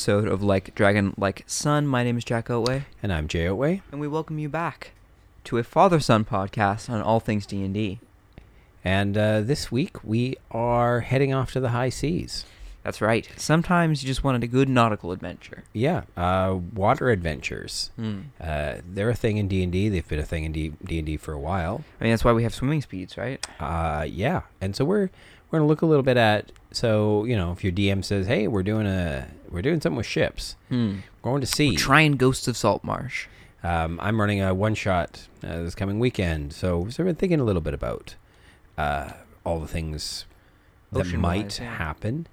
episode of Like Dragon Like Son. My name is Jack Otway, And I'm Jay Otway. and we welcome you back to a father-son podcast on all things D&D. And uh, this week we are heading off to the high seas. That's right. Sometimes you just wanted a good nautical adventure. Yeah, uh, water adventures. Hmm. Uh, they're a thing in D&D. They've been a thing in D- D&D for a while. I mean, that's why we have swimming speeds, right? Uh, yeah, and so we're we're gonna look a little bit at. So you know, if your DM says, "Hey, we're doing a we're doing something with ships, we're going to sea," Trying Ghosts of Saltmarsh. Um, I'm running a one shot uh, this coming weekend, so so I've been thinking a little bit about uh, all the things that Ocean-wise, might yeah. happen.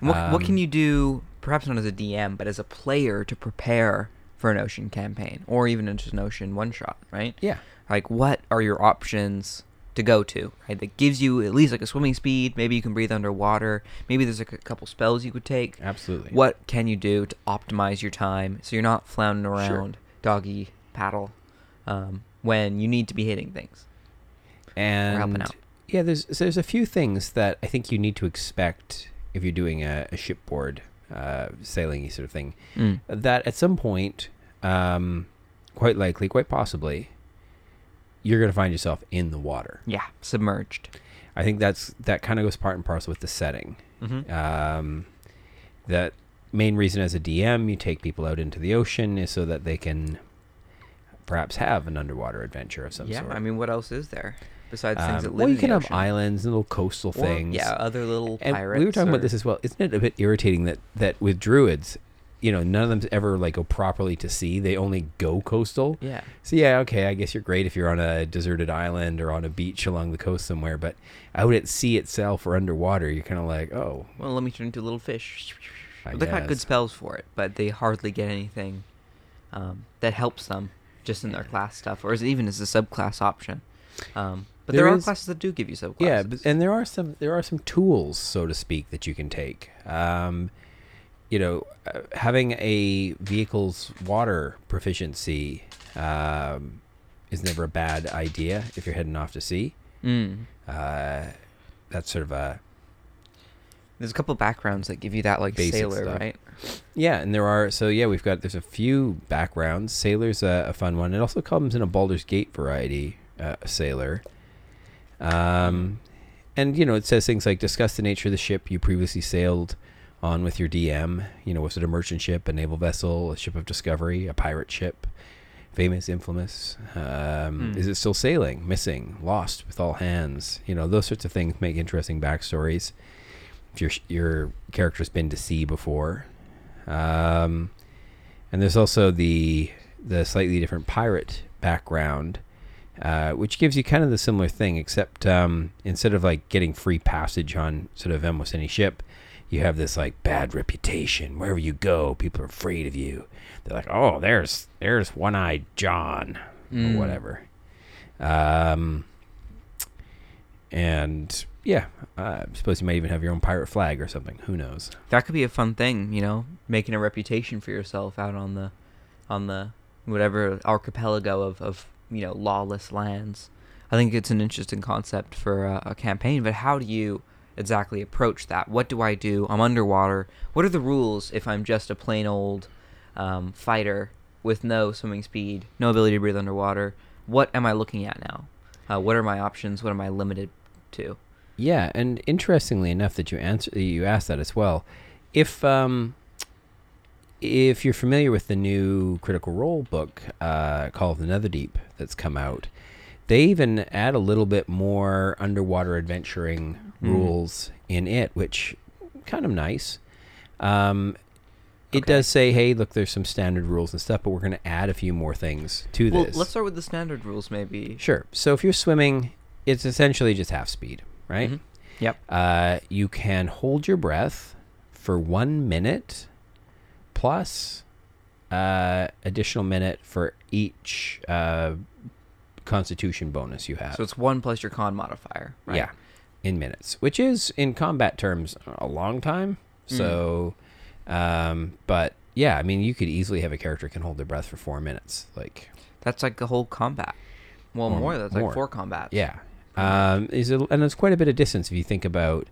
And what, what can Um, you do, perhaps not as a DM, but as a player to prepare for an ocean campaign or even just an ocean one-shot, right? Yeah, like what are your options to go to right that gives you at least like a swimming speed maybe you can breathe underwater maybe there's like a couple spells you could take absolutely. what can you do to optimize your time so you're not floundering Sure. around doggy paddle um, when you need to be hitting things and helping out. yeah, there's so there's a few things that I think you need to expect if you're doing a, a shipboard uh, sailing sort of thing. Mm. That at some point, um, quite likely, quite possibly, you're going to find yourself in the water. yeah submerged I think that's that kind of goes part and parcel with the setting. mm-hmm. Um, that main reason as a DM you take people out into the ocean is so that they can perhaps have an underwater adventure of some yeah sort. i mean what else is there besides things Um, that live well, you can have islands and little coastal Or, things. yeah other little and pirates we were talking or- about this as well. Isn't it a bit irritating that that with druids, you know, none of them ever like go properly to sea. They only go coastal. yeah So yeah, okay, I guess you're great if you're on a deserted island or on a beach along the coast somewhere, but out at sea itself or underwater, you're kind of like, oh, well let me turn into a little fish I they got good spells for it, but they hardly get anything um, that helps them just in their class stuff, or is it even as a subclass option. Um, but there, There are classes that do give you subclasses. Yeah, but, and there are some there are some tools, so to speak, that you can take. Um, you know, uh, having a vehicle's water proficiency um, is never a bad idea if you're heading off to sea. Mm. Uh, that's sort of a There's a couple backgrounds that give you that, like Basic sailor, stuff. right? yeah, and there are so yeah, we've got there's a few backgrounds. Sailor's a, a fun one. It also comes in a Baldur's Gate variety uh, sailor. Um, and you know it says things like discuss the nature of the ship you previously sailed on with your DM. You know, was it a merchant ship, a naval vessel, a ship of discovery, a pirate ship, famous, infamous? Um, Hmm. Is it still sailing, missing, lost with all hands? You know, those sorts of things make interesting backstories. If your your character's been to sea before, um, and there's also the the slightly different pirate background, uh, which gives you kind of the similar thing, except um, instead of like getting free passage on sort of almost any ship, you have this like bad reputation. Wherever you go, people are afraid of you. They're like, oh, there's there's one eyed John Mm. or whatever. Um, and yeah, I suppose you might even have your own pirate flag or something. Who knows? That could be a fun thing, you know, making a reputation for yourself out on the, on the whatever archipelago of, of you know lawless lands. I think it's an interesting concept for a, a campaign, but how do you exactly approach that? What do I do? I'm underwater. What are the rules if I'm just a plain old um, fighter with no swimming speed, no ability to breathe underwater? What am I looking at now? Uh, what are my options? What am I limited to? Yeah, and interestingly enough, that you answer you asked that as well. If um, if you're familiar with the new Critical Role book, uh, Call of the Netherdeep, that's come out, they even add a little bit more underwater adventuring Mm. rules in it, which kind of nice. Um, it Okay. does say, "Hey, look, there's some standard rules and stuff, but we're going to add a few more things to Well, this." let's start with the standard rules, maybe. Sure. So if you're swimming, it's essentially just half speed, right? Mhm. Yep. Uh, you can hold your breath for one minute plus uh, additional minute for each uh, constitution bonus you have. So it's one plus your con modifier, right? Yeah, in minutes, which is in combat terms a long time. Mm. So, um, but yeah, I mean, you could easily have a character can hold their breath for four minutes. Like, That's like the whole combat. Well, Or more. That's more. like four combats. yeah, um, is it, and it's quite a bit of distance if you think about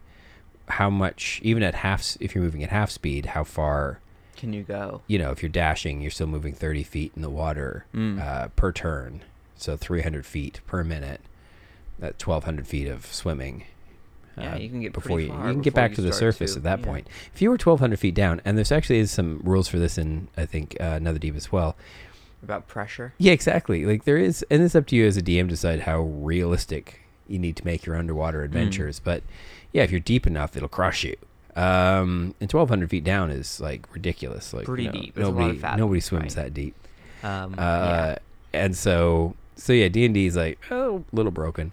how much, even at half, if you're moving at half speed, how far. Can you go? You know, if you're dashing, you're still moving 30 feet in the water Mm. uh, per turn, so 300 feet per minute. That's 1,200 feet of swimming. Yeah, uh, you can get before pretty you far you can get back to the surface to- at that yeah. point. If you were 1,200 feet down, and there's actually is some rules for this in I think uh, Another Deep as well. About pressure. Yeah, exactly. Like there is, and it's up to you as a DM to decide how realistic you need to make your underwater Mm. adventures. But yeah, if you're deep enough, it'll crush you. Um, and 1,200 feet down is like ridiculous. Like Pretty deep. There's a lot Nobody, nobody swims right. that deep. Um, Uh, yeah. and so so yeah, D and D is like oh, a little broken.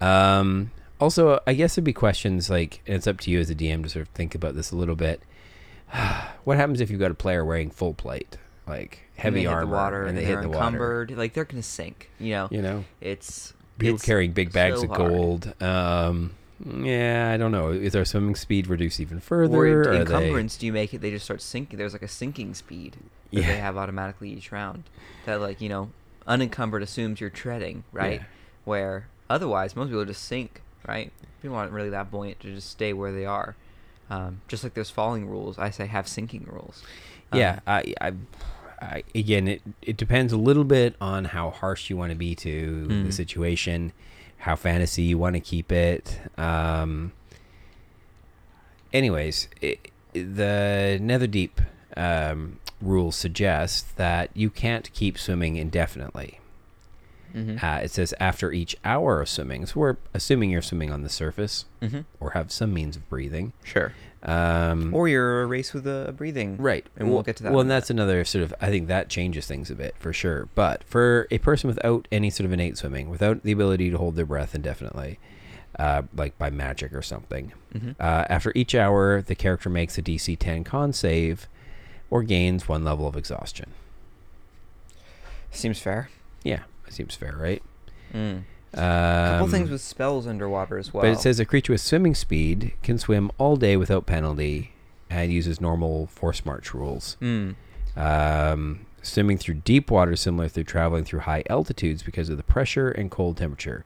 Um, also, I guess there'd be questions like, and it's up to you as a DM to sort of think about this a little bit. what happens if you've got a player wearing full plate, like And heavy they hit armor, the water, and they hit the water? Like they're gonna sink. You know, You know, it's people it's carrying big bags so of gold. Um, yeah, I don't know. Is our swimming speed reduced even further? Or Are they- encumbrance, do you make it? They just start sinking. There's like a sinking speed that Yeah. they have automatically each round. That like you know, unencumbered assumes you're treading, right? Yeah. Where otherwise most people just sink, right? People aren't really that buoyant to just stay where they are. Um, just like there's falling rules, I say have sinking rules. Yeah, Um, I, I, I, again, it it depends a little bit on how harsh you want to be to the Mm. situation, how fantasy you want to keep it. Um, anyways, it, the Netherdeep um, rules suggest that you can't keep swimming indefinitely. mhm. Uh, it says after each hour of swimming, so we're assuming you're swimming on the surface Mhm. or have some means of breathing. Sure. Um, Or you're a race with a, a breathing. Right. And we'll get to that Well, and that's another sort of, I think that changes things a bit for sure. But for a person without any sort of innate swimming, without the ability to hold their breath indefinitely, uh, like by magic or something, Mhm. uh, after each hour, the character makes a DC 10 con save or gains one level of exhaustion. Seems fair. Yeah, that seems fair, right? Mm. Um, A couple things with spells underwater as well. But it says a creature with swimming speed can swim all day without penalty and uses normal force march rules. Mm. Um, swimming through deep water is similar to traveling through high altitudes because of the pressure and cold temperature.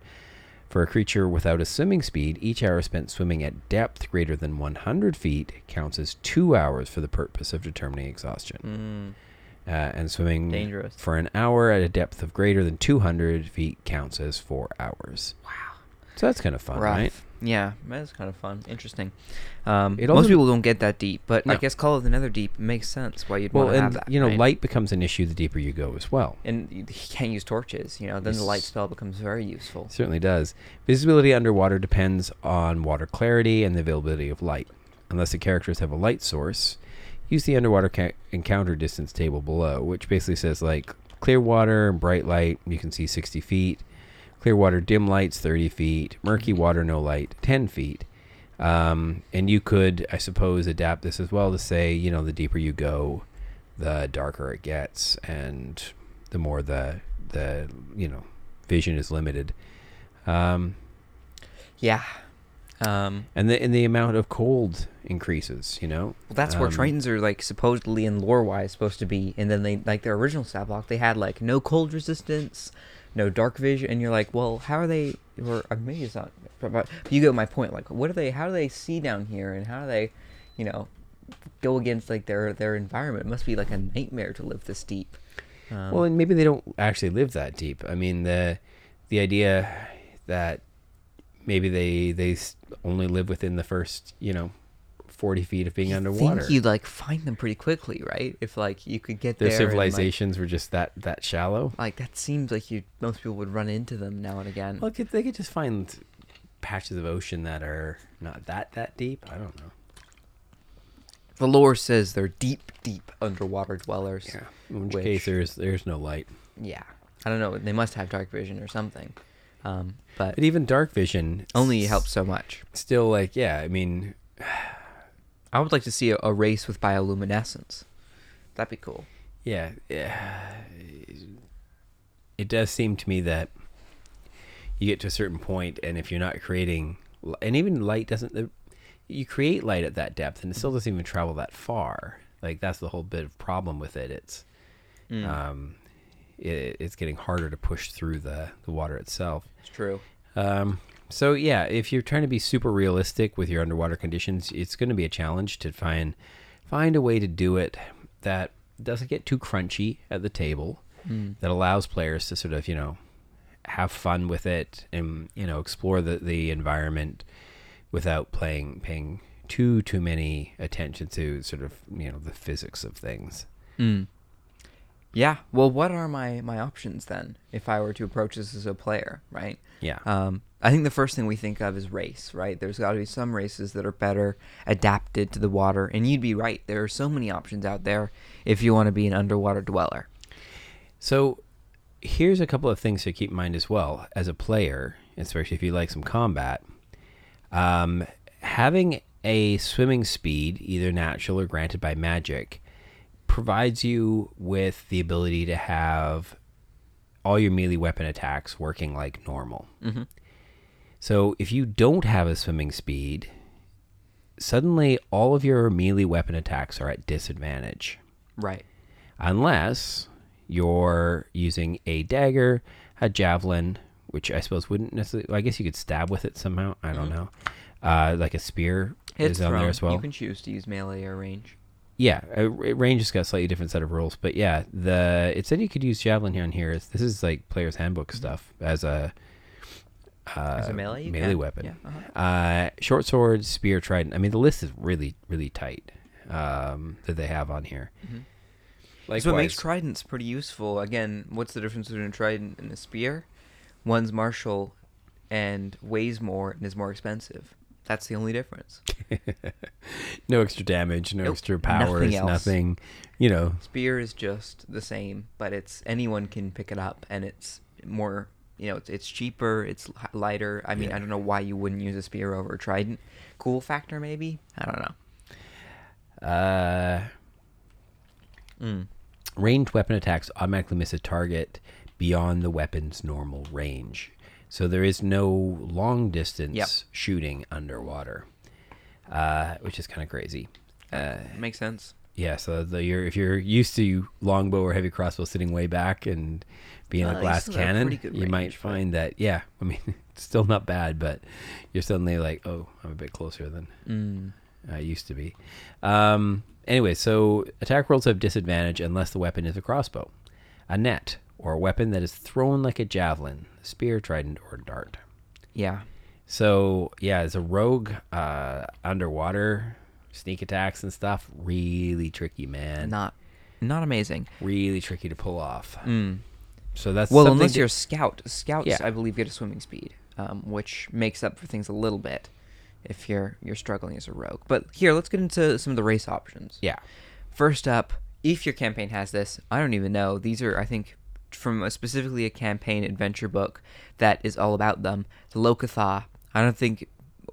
For a creature without a swimming speed, each hour spent swimming at depth greater than 100 feet counts as two hours for the purpose of determining exhaustion. Mm. Uh, and swimming Dangerous. for an hour at a depth of greater than 200 feet counts as four hours. Wow. So that's kind of fun, Rough. right? Yeah, that's kind of fun. Interesting. Um, most people don't get that deep, but I guess Call of the Netherdeep makes sense why you'd Well, want to have that. you know, right? light becomes an issue the deeper you go as well. and you you can't use torches. You know, then the light spell becomes very useful. certainly does. Visibility underwater depends on water clarity and the availability of light. Unless the characters have a light source, use the underwater ca- encounter distance table below, which basically says like clear water and bright light, you can see 60 feet. Clear water, dim lights, 30 feet. Murky water, no light, 10 feet. Um, and you could, I suppose, adapt this as well to say, you know, the deeper you go, the darker it gets, and the more the the you know vision is limited. Um, Yeah. Um, and the and the amount of cold increases. You know, well, that's where Um, Tritons are like supposedly in lore wise supposed to be, and then they like their original stat block they had like no cold resistance, no dark vision, and you're like, well, how are they? Or maybe it's not. But but you get my point. Like, what are they? How do they see down here, and how do they, you know, go against like their their environment? It must be like a nightmare to live this deep. Um, well, and maybe they don't actually live that deep. I mean, the the idea that maybe they they only live within the first you know forty feet of being you underwater. Think you'd like find them pretty quickly, right? If like you could get Their there. and, like- civilizations were just that that shallow. Like, that seems like you most people would run into them now and again. Well, could, they could just find patches of ocean that are not that that deep. I don't know. The lore says they're deep, deep underwater dwellers. Yeah. In which, Which- case, there's there's no light. Yeah. I don't know. They must have dark vision or something. Um, but But even dark vision only helps so much. Still, like, yeah. I mean, I would like to see a, a race with bioluminescence. That'd be cool. yeah, yeah. It does seem to me that you get to a certain point, and if you're not creating, and even light doesn't, you create light at that depth, and it still doesn't even travel that far. Like that's the whole bit of problem with it. It's Mm, um, it, it's getting harder to push through the the water itself. it's true. Um, so yeah, if you're trying to be super realistic with your underwater conditions, it's going to be a challenge to find find a way to do it that doesn't get too crunchy at the table, Mm. that allows players to sort of you know have fun with it and you know explore the the environment without playing paying too too many attention to sort of you know the physics of things. Mm. Yeah. Well, what are my my options then if I were to approach this as a player, right? Yeah. Um, I think the first thing we think of is race, right? There's got to be some races that are better adapted to the water, and you'd be right. There are so many options out there if you want to be an underwater dweller. So here's a couple of things to keep in mind as well as a player, especially if you like some combat. Um, having a swimming speed, either natural or granted by magic, provides you with the ability to have all your melee weapon attacks working like normal. Mm-hmm. So if you don't have a swimming speed, suddenly all of your melee weapon attacks are at disadvantage Right. unless you're using a dagger, a javelin, which I suppose wouldn't necessarily. I guess you could stab with it somehow. I don't Mhm. know. Uh, like a spear It's is on there as well. You can choose to use melee or range. Yeah, uh, range has got a slightly different set of rules, but yeah, the it said you could use javelin here on here. This is like player's handbook stuff as a uh, Mm-hmm. As a melee, melee can. weapon. Yeah. uh-huh. Uh, short sword, spear, trident. I mean, the list is really, really tight um, that they have on here. Mhm. Likewise, So what makes tridents pretty useful. Again, what's the difference between a trident and a spear? One's martial and weighs more and is more expensive. That's the only difference. no extra damage, no Nope, extra nothing powers, else. nothing. You know, Spear is just the same, but it's anyone can pick it up and it's more, you know, it's, it's cheaper, it's lighter. I mean, Yeah. I don't know why you wouldn't use a spear over a trident. Cool factor maybe? I don't know. uh, Mm. ranged weapon attacks automatically miss a target beyond the weapon's normal range. So there is no long distance Yep. shooting underwater, uh, which is kind of crazy. Uh, Makes sense. yeah, so the, you're, if you're used to longbow or heavy crossbow sitting way back and being Uh, a glass cannon, good you might range, but- find that, yeah, I mean, it's still not bad, but you're suddenly like, oh, I'm a bit closer than Mm. I used to be. Um, anyway, so attack rolls have disadvantage unless the weapon is a crossbow, a net, or a weapon that is thrown like a javelin, spear, trident, or dart. Yeah. So yeah, as a rogue, uh, underwater sneak attacks and stuff, really tricky, man. Not not amazing. really tricky to pull off. Mm. So that's Well, unless you're a scout. Scouts, Yeah. I believe, get a swimming speed, um, which makes up for things a little bit if you're you're struggling as a rogue. But here, let's get into some of the race options. yeah, First up, if your campaign has this, I don't even know. These are, I think, from a, specifically a campaign adventure book that is all about them. The Locathah. I don't think,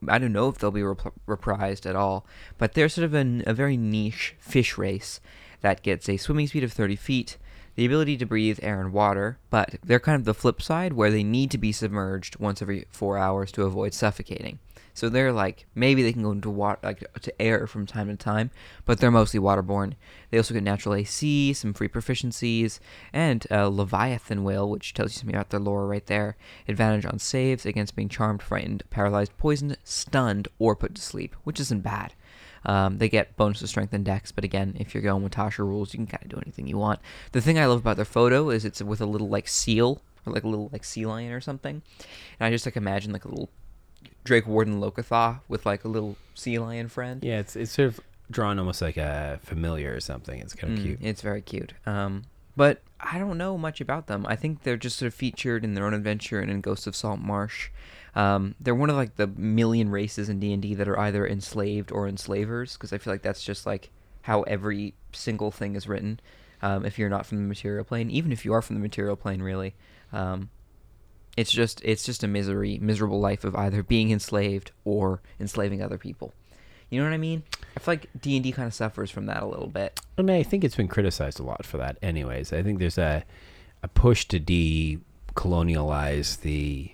I don't know if they'll be rep- reprised at all, but they're sort of an, a very niche fish race that gets a swimming speed of 30 feet, the ability to breathe air and water, but they're kind of the flip side where they need to be submerged once every four hours to avoid suffocating. So they're like maybe they can go into water like to air from time to time, but they're mostly waterborne. They also get natural AC, some free proficiencies, and a Leviathan whale, which tells you something about their lore right there. Advantage on saves against being charmed, frightened, paralyzed, poisoned, stunned, or put to sleep, which isn't bad. Um, they get bonus to strength and dex, but again, if you're going with Tasha rules, you can kind of do anything you want. The thing I love about their photo is it's with a little like seal or like a little like sea lion or something, and I just like imagine like a little Drake Warden Locathah with like a little sea lion friend. yeah. It's it's sort of drawn almost like a familiar or something. It's kind of Mm, cute. It's very cute. Um, but I don't know much about them. I think they're just sort of featured in their own adventure and in Ghost of Saltmarsh. Um, they're one of like the million races in D and D that are either enslaved or enslavers, because I feel like that's just like how every single thing is written. Um, if you're not from the material plane, even if you are from the material plane, really, um, it's just it's just a misery, miserable life of either being enslaved or enslaving other people. You know what I mean? I feel like D and D kind of suffers from that a little bit. And I think it's been criticized a lot for that. Anyways, I think there's a a push to decolonialize the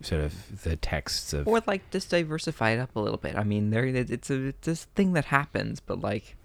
sort of the texts of or like just diversify it up a little bit. I mean, there it's a it's this thing that happens, but like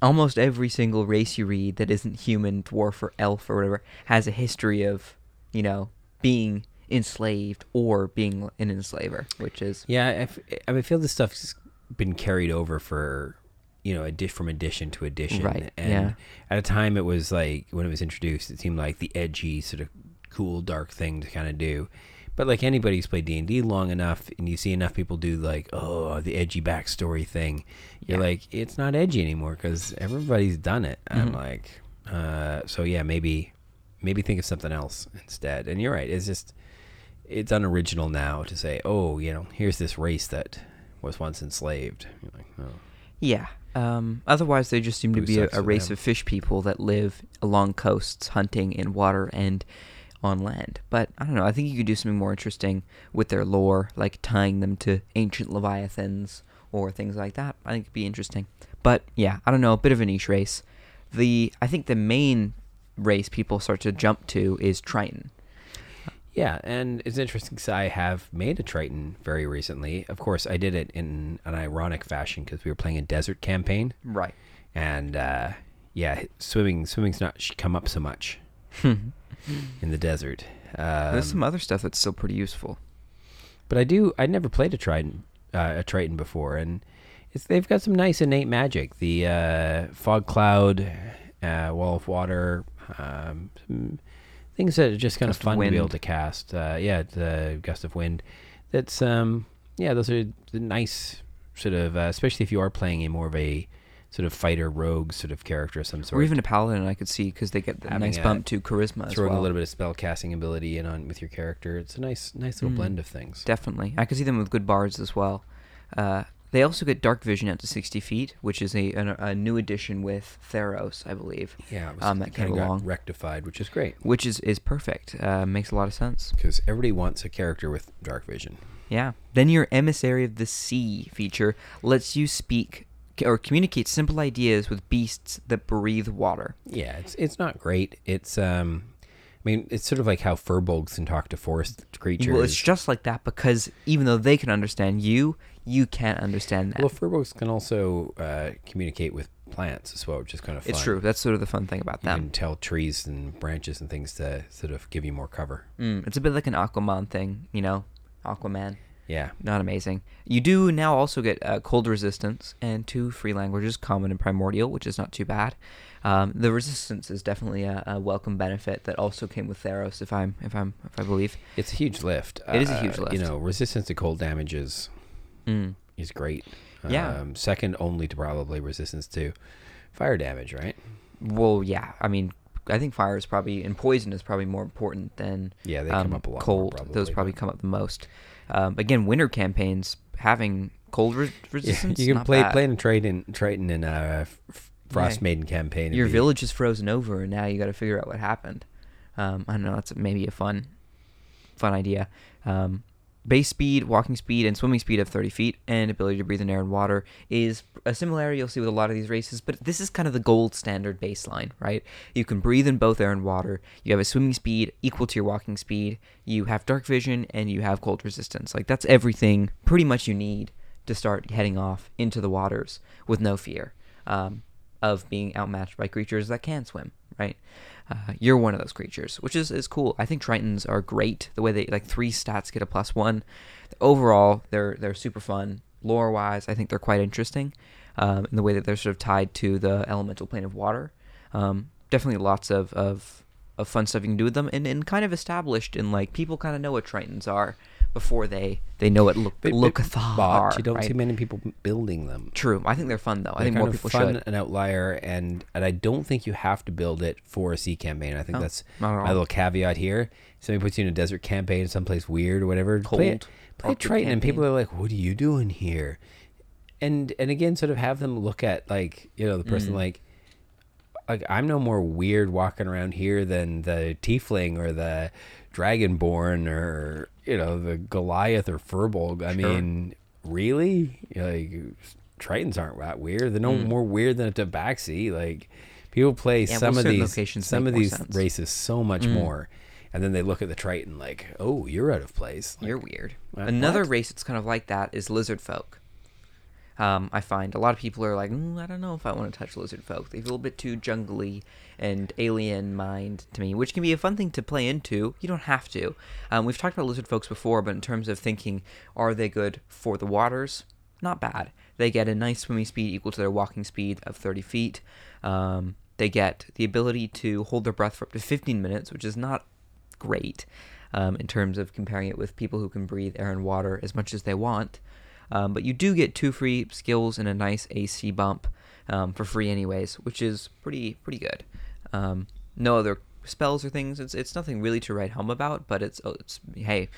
almost every single race you read that isn't human, dwarf, or elf or whatever has a history of you know being enslaved or being an enslaver, which is yeah. I, f- I feel this stuff's been carried over for you know, edi- from edition to edition. Right, And yeah. at a time, it was like when it was introduced, it seemed like the edgy, sort of cool, dark thing to kind of do. But like anybody who's played D and D long enough, and you see enough people do like, oh, the edgy backstory thing, you're Yeah. like, it's not edgy anymore because everybody's done it. I'm Mhm. like, uh, so yeah, maybe, maybe think of something else instead. And you're right, it's just, it's unoriginal now to say, oh, you know, here's this race that was once enslaved. You're like, oh. Yeah. Um, otherwise, they just seem to be a, a race them? of fish people that live along coasts, hunting in water and on land. But I don't know. I think you could do something more interesting with their lore, like tying them to ancient leviathans or things like that. I think it'd be interesting. But yeah, I don't know. A bit of a niche race. The I think the main race people start to jump to is Triton. Yeah, and it's interesting because I have made a Triton very recently. Of course, I did it in an ironic fashion because we were playing a desert campaign, Right. and uh, yeah, swimming swimming's not come up so much in the desert. Um, There's some other stuff that's still pretty useful. but I do. I never played a Triton, uh, a Triton before, and it's they've got some nice innate magic. The uh, fog cloud, uh, wall of water, um, some things that are just kind Gust of of fun to be able to cast. Uh, yeah, the gust of wind. That's um, yeah, those are the nice sort of, uh, especially if you are playing a more of a sort of fighter rogue sort of character of some sort. Or even a paladin, I could see, because they get the Having nice a- bump to charisma as throwing well. a little bit of spell casting ability in on with your character. It's a nice, nice little Mm. blend of things. Definitely. I could see them with good bards as well. Uh, they also get dark vision out to 60 feet, which is a, a, a new addition with Theros, I believe, Yeah, was, Um, that kind came along. rectified, which is great. which is, is perfect. Uh, makes a lot of sense. because everybody wants a character with dark vision. Yeah. Then your Emissary of the Sea feature lets you speak or communicate simple ideas with beasts that breathe water. Yeah, it's it's not great. It's um, I mean, it's sort of like how furbolgs can talk to forest creatures. Well, it's just like that because even though they can understand you, you can't understand that. well, furbolgs can also uh, communicate with plants as well, which is kind of fun. it's true. That's sort of the fun thing about You them. can tell trees and branches and things to sort of give you more cover. Mm, it's a bit like an Aquaman thing, you know? Aquaman. Yeah, Not amazing. You do now also get uh, cold resistance and two free languages, common and primordial, which is not too bad. Um, the resistance is definitely a, a welcome benefit that also came with Theros, if I'm if I'm if I believe. it's a huge lift. It is a huge Uh, lift. You know, resistance to cold damage is Mm. is great. Yeah. Um, second only to probably resistance to fire damage, right? Well, yeah. I mean, I think fire is probably and poison is probably more important than Yeah, they um, come up a lot. cold. probably, Those probably come up the most. Um, again, winter campaigns having cold re- Yeah, resistance. you can play bad. play in Triton Triton in a f- Frost Yeah. Maiden campaign. Your be- village is frozen over, and now you got to figure out what happened. Um, I don't know. That's maybe a fun, fun idea. Um, base speed, walking speed, and swimming speed of 30 feet, and ability to breathe in air and water is a similarity you'll see with a lot of these races. But this is kind of the gold standard baseline, right? You can breathe in both air and water. You have a swimming speed equal to your walking speed. You have dark vision, and you have cold resistance. Like that's everything pretty much you need to start heading off into the waters with no fear um, of being outmatched by creatures that can swim, right? Uh, you're one of those creatures, which is, is cool. I think Tritons are great. The way they like three stats get a plus one. Overall, they're they're super fun. Lore wise, I think they're quite interesting. Um, in the way that they're sort of tied to the elemental plane of water. Um, definitely lots of, of of fun stuff you can do with them, and, and kind of established in like people kind of know what Tritons are before they they know what look But- look but- are. but you don't right? see many people building them. True. I think they're fun though. I They're think kind more people fun should. an outlier, and and I don't think you have to build it for a sea campaign. I think No, that's my little caveat here. Somebody puts you in a desert campaign, someplace weird or whatever. play it, Cold, play Triton, and people are like, "What are you doing here?" And and again, sort of have them look at like you know the person Mm. like. Like I'm no more weird walking around here than the tiefling or the dragonborn or you know the Goliath or Furbolg. I Sure. mean, really? Like Tritons aren't that weird. They're no Mm. more weird than a Tabaxi. Like people play Yeah, some well, of these some of these races so much Mm. more. and then they look at the Triton like, "Oh, you're out of place." Like, You're weird. Another what? race that's kind of like that is lizard folk. Um, I find a lot of people are like, mm, I don't know if I want to touch lizard folk. They feel a little bit too jungly and alien mind to me, which can be a fun thing to play into. You don't have to. Um, we've talked about lizard folks before, but in terms of thinking, are they good for the waters? Not bad. They get a nice swimming speed equal to their walking speed of 30 feet. Um, they get the ability to hold their breath for up to 15 minutes, which is not great um, in terms of comparing it with people who can breathe air and water as much as they want. Um, but you do get two free skills and a nice AC bump um, for free, anyways, which is pretty pretty good. Um, no other spells or things. It's it's nothing really to write home about, but it's oh, it's hey,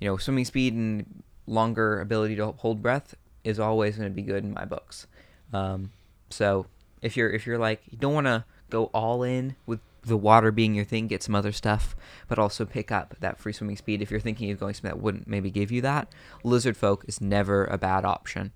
you know, swimming speed and longer ability to hold breath is always going to be good in my books. Um, so if you're if you're like you don't want to go all in with the water being your thing, get some other stuff, but also pick up that free swimming speed. If you're thinking of going something that wouldn't maybe give you that, lizard folk is never a bad option.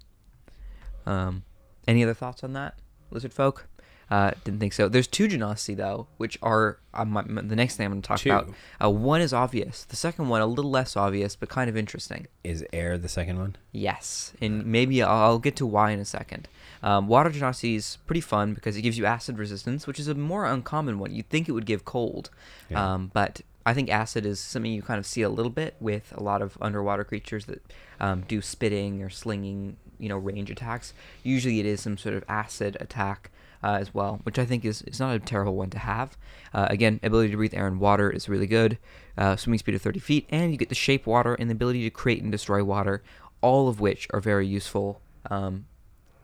Um, any other thoughts on that, lizard folk? Uh, didn't think so. There's two Genasi though, which are um, the next thing I'm going to talk Two. about. Uh, one is obvious. The second one a little less obvious, but kind of interesting. Is air the second one? Yes, and maybe I'll, I'll get to why in a second. Um, water genasi is pretty fun because it gives you acid resistance, which is a more uncommon one. You'd think it would give cold, Yeah. um, but I think acid is something you kind of see a little bit with a lot of underwater creatures that um, do spitting or slinging, you know, range attacks. Usually, it is some sort of acid attack. Uh, as well, which I think is, is not a terrible one to have. Uh, again, ability to breathe air and water is really good. Uh, swimming speed of 30 feet, and you get the shape water and the ability to create and destroy water, all of which are very useful um,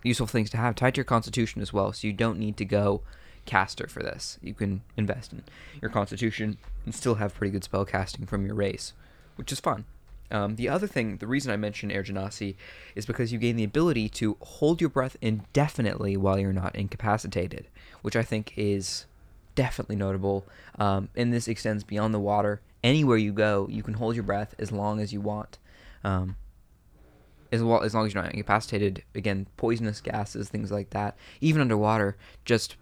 useful things to have tied to your constitution as well. So you don't need to go caster for this. You can invest in your constitution and still have pretty good spell casting from your race, which is fun. Um, the other thing, the reason I mentioned Air Genasi is because you gain the ability to hold your breath indefinitely while you're not incapacitated, which I think is definitely notable. Um, and this extends beyond the water. Anywhere you go, you can hold your breath as long as you want. Um, as well as long as you're not incapacitated again poisonous gases things like that even underwater just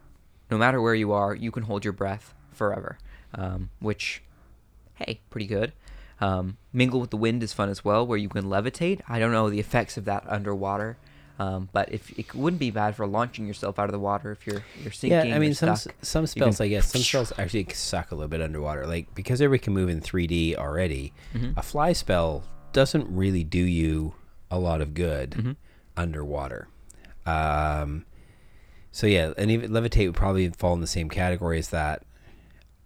no matter where you are you can hold your breath forever um, which hey pretty good um, mingle with the wind is fun as well where you can levitate i don't know the effects of that underwater um, but if it wouldn't be bad for launching yourself out of the water if you're you're sinking yeah, I mean some stuck. some spells, can- I guess, some spells actually suck a little bit underwater. Like because everybody can move in 3D already, Mhm. a fly spell doesn't really do you a lot of good Mhm. underwater. Um, so yeah, and even levitate would probably fall in the same category as that.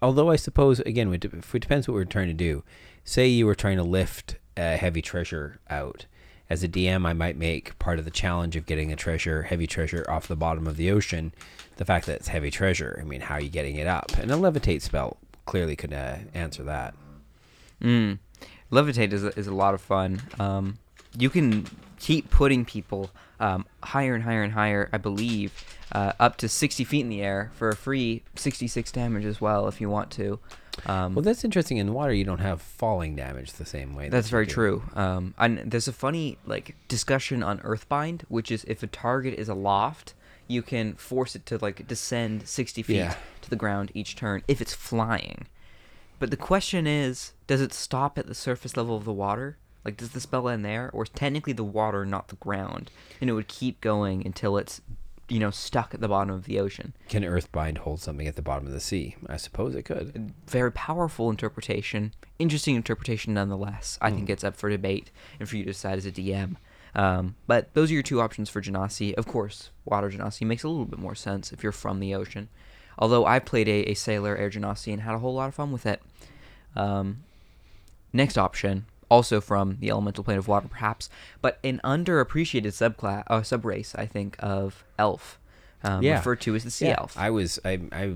Although I suppose again, it depends what we're trying to do. Say you were trying to lift a heavy treasure out. As a DM, I might make part of the challenge of getting a treasure, heavy treasure, off the bottom of the ocean, the fact that it's heavy treasure. I mean, how are you getting it up? And a levitate spell clearly could uh, answer that. Mm. Levitate is a, is a lot of fun. Um, you can keep putting people um, higher and higher and higher, I believe, uh, up to 60 feet in the air for a free 66 damage as well if you want to. Um, Well, that's interesting. In water, you don't have falling damage the same way. that's that very do. true. Um, and there's a funny like discussion on Earthbind, which is if a target is aloft, you can force it to like descend 60 feet Yeah. to the ground each turn if it's flying. But the question is, does it stop at the surface level of the water? Like, does the spell end there, or is technically the water not the ground, and it would keep going until it's, you know, stuck at the bottom of the ocean? Can Earthbind hold something at the bottom of the sea? I suppose it could. very powerful interpretation, interesting interpretation nonetheless. I Hmm. think it's up for debate and for you to decide as a DM. Um, but those are your two options for Genasi. Of course, water Genasi makes a little bit more sense if you're from the ocean. Although I played a, a sailor air Genasi and had a whole lot of fun with it. Um, next option, also from the elemental plane of water, perhaps, but an underappreciated subclass, uh, subrace, I think, of elf, um, Yeah. referred to as the sea Yeah, elf. I was I I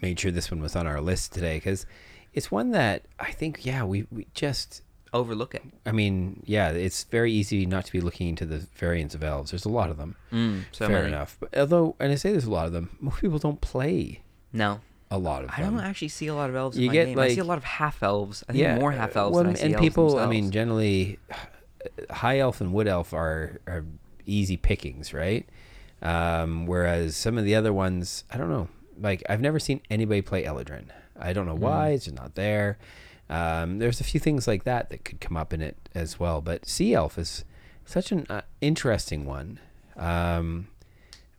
made sure this one was on our list today because it's one that I think yeah we we just Overlook it. I mean yeah it's very easy not to be looking into the variants of elves. There's a lot of them. Mm, so Fair many. enough. But although and I say there's a lot of them, most people don't play No, a lot of I them. don't actually see a lot of elves in You my get, game. I see a lot of half elves. I think more half elves well, than I see and elves people. I mean, generally, high elf and wood elf are are easy pickings, right? Um, whereas some of the other ones, I don't know. Like I've never seen anybody play Eladrin. I don't know why Mm. it's just not there. Um, there's a few things like that that could come up in it as well. But Sea Elf is such an uh, interesting one. Um,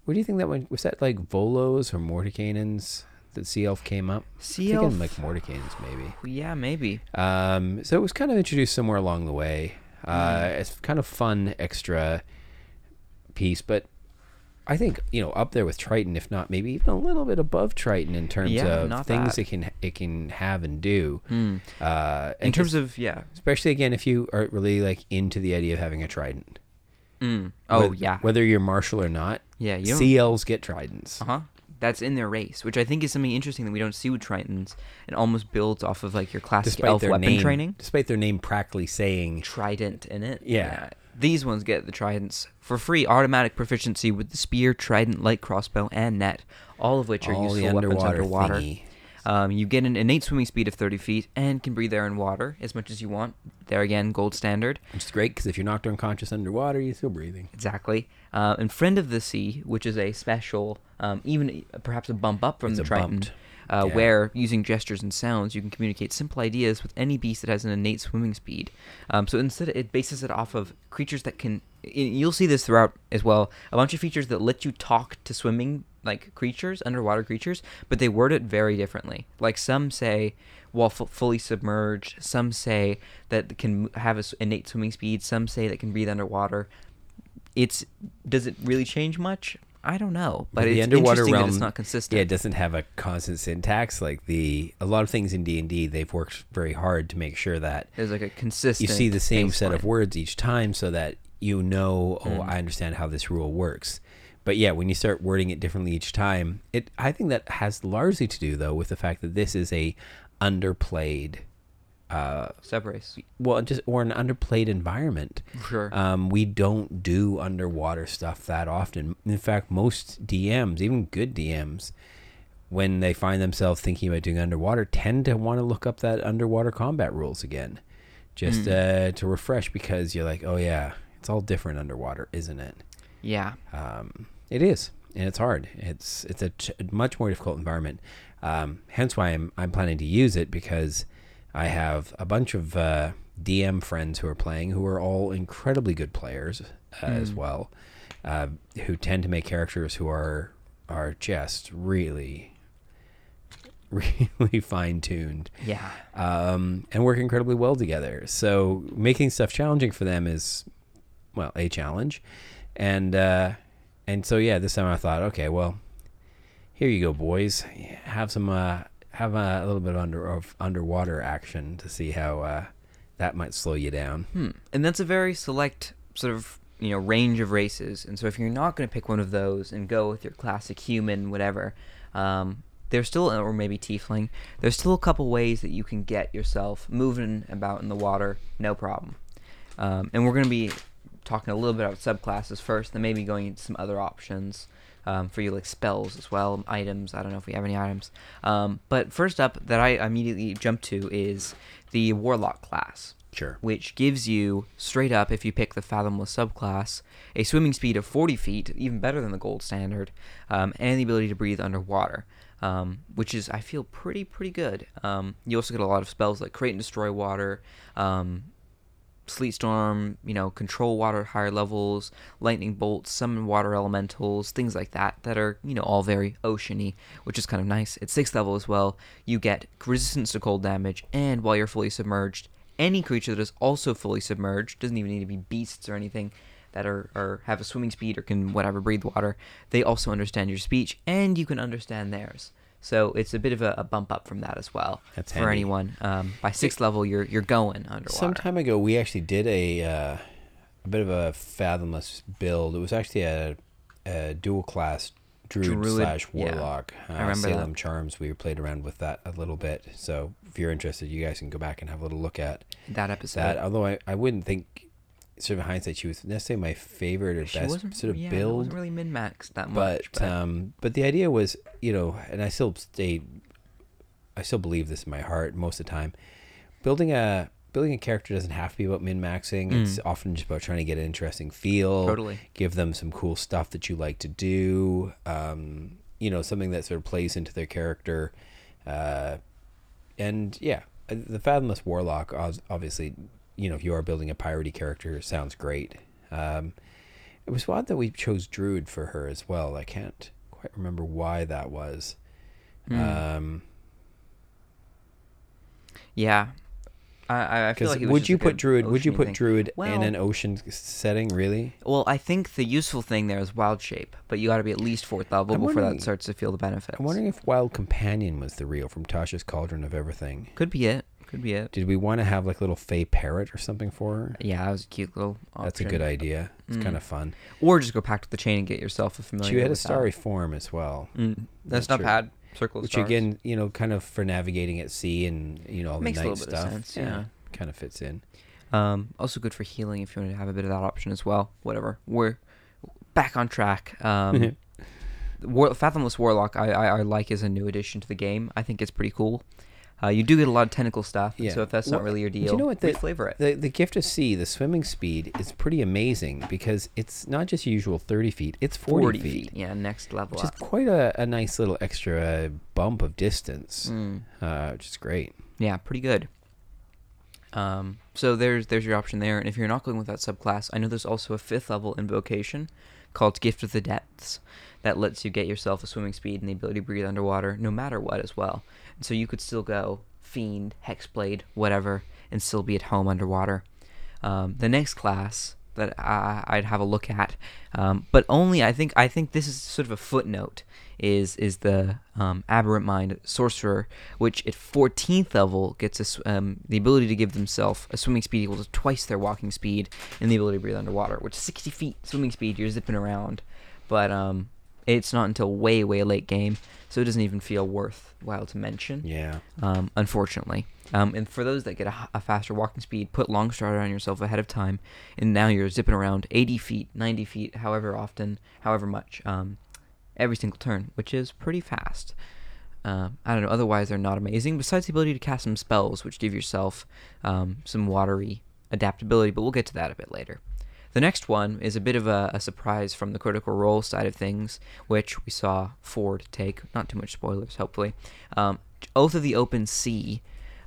what do you think that one was? That like Volo's or Mordenkainen's that Sea Elf came up? Sea Elf, like Mordenkainen's maybe. yeah, maybe. Um, so it was kind of introduced somewhere along the way. Uh, Mm. It's kind of fun extra piece, but I think you know up there with Triton, if not maybe even a little bit above Triton in terms Yeah, of things bad. it can it can have and do. Hmm. Uh, In terms of yeah. especially again if you are really like into the idea of having a Trident. Mm. Oh yeah. Whether you're martial or not, Yeah. You Sea Elves get Tridents. Uh huh. That's in their race, which I think is something interesting that we don't see with Tritons, and almost builds off of like your classic Despite elf weapon name, training. despite their name practically saying Trident in it. Yeah. These ones get the tridents for free, automatic proficiency with the spear, trident, light crossbow, and net, all of which are all useful weapons underwater. Um, you get an innate swimming speed of 30 feet and can breathe air and water as much as you want. There again, gold standard. Which is great because if you're knocked unconscious underwater, you're still breathing. Exactly. Uh, and Friend of the Sea, which is a special, um, even perhaps a bump up from It's the Triton, uh, Yeah. where using gestures and sounds you can communicate simple ideas with any beast that has an innate swimming speed. Um, so instead, it bases it off of creatures that can. You'll see this throughout as well. A bunch of features that let you talk to swimming like creatures, underwater creatures, but they word it very differently. Like some say, while fu- fully submerged. Some say that it can have a s- innate swimming speed. Some say that can breathe underwater. It's does it really change much? I don't know, but the underwater interesting that realm, it's not consistent. Yeah, it doesn't have a constant syntax like the a lot of things in D and D. They've worked very hard to make sure that There's like a consistent. you see the same set of words each time, so that you know, oh, Mm. I understand how this rule works. But yeah, when you start wording it differently each time, it I think that has largely to do though with the fact that this is a underplayed, uh, Subrace. well, just or an underplayed environment. Sure. Um, we don't do underwater stuff that often. In fact, most DMs, even good DMs, when they find themselves thinking about doing underwater, tend to want to look up that underwater combat rules again, just Mm. uh, to refresh because you're like, oh yeah, it's all different underwater, isn't it? yeah. Um, it is, and it's hard. It's it's a ch- much more difficult environment. Um, hence why I'm I'm planning to use it because I have a bunch of uh, DM friends who are playing who are all incredibly good players uh, as Mm. well, uh, who tend to make characters who are are just really really fine tuned Yeah. um, and work incredibly well together. So making stuff challenging for them is, well, a challenge, and uh, and so yeah, this time I thought, okay, well, here you go, boys, have some uh, have a, little bit of under of underwater action to see how uh, that might slow you down. Hmm. And that's a very select sort of you know range of races. And so if you're not going to pick one of those and go with your classic human, whatever, um, there's still or maybe tiefling. There's still a couple ways that you can get yourself moving about in the water, no problem. Um, and we're going to be talking a little bit about subclasses first, then maybe going into some other options. Um, for you like spells as well, items. I don't know if we have any items. Um, but first up, that I immediately jump to is the warlock class Sure. which gives you straight up if you pick the fathomless subclass a swimming speed of 40 feet even better than the gold standard um, and the ability to breathe underwater um, which is i feel pretty pretty good um, you also get a lot of spells like create and destroy water um, sleet storm you know control water at higher levels lightning bolts summon water elementals things like that that are you know all very oceany which is kind of nice. At sixth level as well you get resistance to cold damage and while you're fully submerged any creature that is also fully submerged doesn't even need to be beasts or anything that are, are have a swimming speed or can whatever breathe water they also understand your speech and you can understand theirs so it's a bit of a, a bump up from that as well That's for handy. anyone um, by sixth level you're you're going underwater Some time ago, we actually did a uh, a bit of a fathomless build. It was actually a, a dual class druid, Druid, slash yeah. warlock. Uh, I remember that. Salem Charms. We played around with that a little bit. So if you're interested, you guys can go back and have a little look at that episode that. Although I, I wouldn't think, sort of in hindsight, she was necessarily my favorite or she best sort of yeah, build. wasn't really min maxed that but much but um, but the idea was, you know, and I still stay, I still believe this in my heart most of the time. Building a building a character doesn't have to be about min maxing. It's Mm. often just about trying to get an interesting feel. totally Give them some cool stuff that you like to do. Um, you know, something that sort of plays into their character. Uh, and yeah, uh, the Fathomless Warlock, obviously, you know, if you are building a piratey character, sounds great. Um, it was odd that we chose Druid for her as well. I can't quite remember why that was. Mm. Um, yeah. I- I, feel like it was would you put Druid? Would you put thing. Druid in an ocean setting? Really? Well, I think the useful thing there is wild shape, but you got to be at least fourth level before that starts to feel the benefits. I'm wondering if Wild Companion was the real from Tasha's Cauldron of Everything. Could be it. Could be it. Did we want to have like a little Fey parrot or something for her? Yeah, that was a cute little. That's a good idea. It's Mm. kind of fun. Or just go back to the chain and get yourself a familiar. She had a with that. starry form as well, Mm, That's not bad. Circle which stars. again, you know, kind of for navigating at sea and you know all Makes the night stuff. sense, yeah. kind of fits in. Um, also good for healing if you want to have a bit of that option as well. Whatever. We're back on track. Um, War- Fathomless Warlock I, I, I like as a new addition to the game. I think it's pretty cool. Uh, you do get a lot of tentacle stuff, Yeah. so if that's not Well, really your deal, you know what the- flavor it. The the gift of sea, the swimming speed is pretty amazing because it's not just your usual thirty feet; it's forty, 40 feet, feet. Yeah, next level which is quite a, a nice little extra bump of distance, Mm. uh, which is great. Yeah, pretty good. Um, so there's there's your option there, and if you're not going with that subclass, I know there's also a fifth level invocation called Gift of the Depths that lets you get yourself a swimming speed and the ability to breathe underwater, no matter what, as well. And so you could still go fiend, hexblade, whatever, and still be at home underwater. Um, the next class that I, I'd have a look at, um, but only I think I think this is sort of a footnote. Is is the um, aberrant mind sorcerer, which at 14th level gets a um, the ability to give themselves a swimming speed equal to twice their walking speed and the ability to breathe underwater, which 60 feet swimming speed. You're zipping around, but um, it's not until way way late game, so it doesn't even feel worthwhile to mention Yeah, um, unfortunately. Um, and for those that get a faster walking speed, put long stride on yourself ahead of time, and now you're zipping around 80 feet, 90 feet, however often, however much, um, every single turn, which is pretty fast. Uh, I don't know. Otherwise, they're not amazing. Besides the ability to cast some spells, which give yourself um, some watery adaptability, but we'll get to that a bit later. The next one is a bit of a, a surprise from the critical role side of things, which we saw Fjord take. Not too much spoilers, hopefully. Um, Oath of the Open Sea,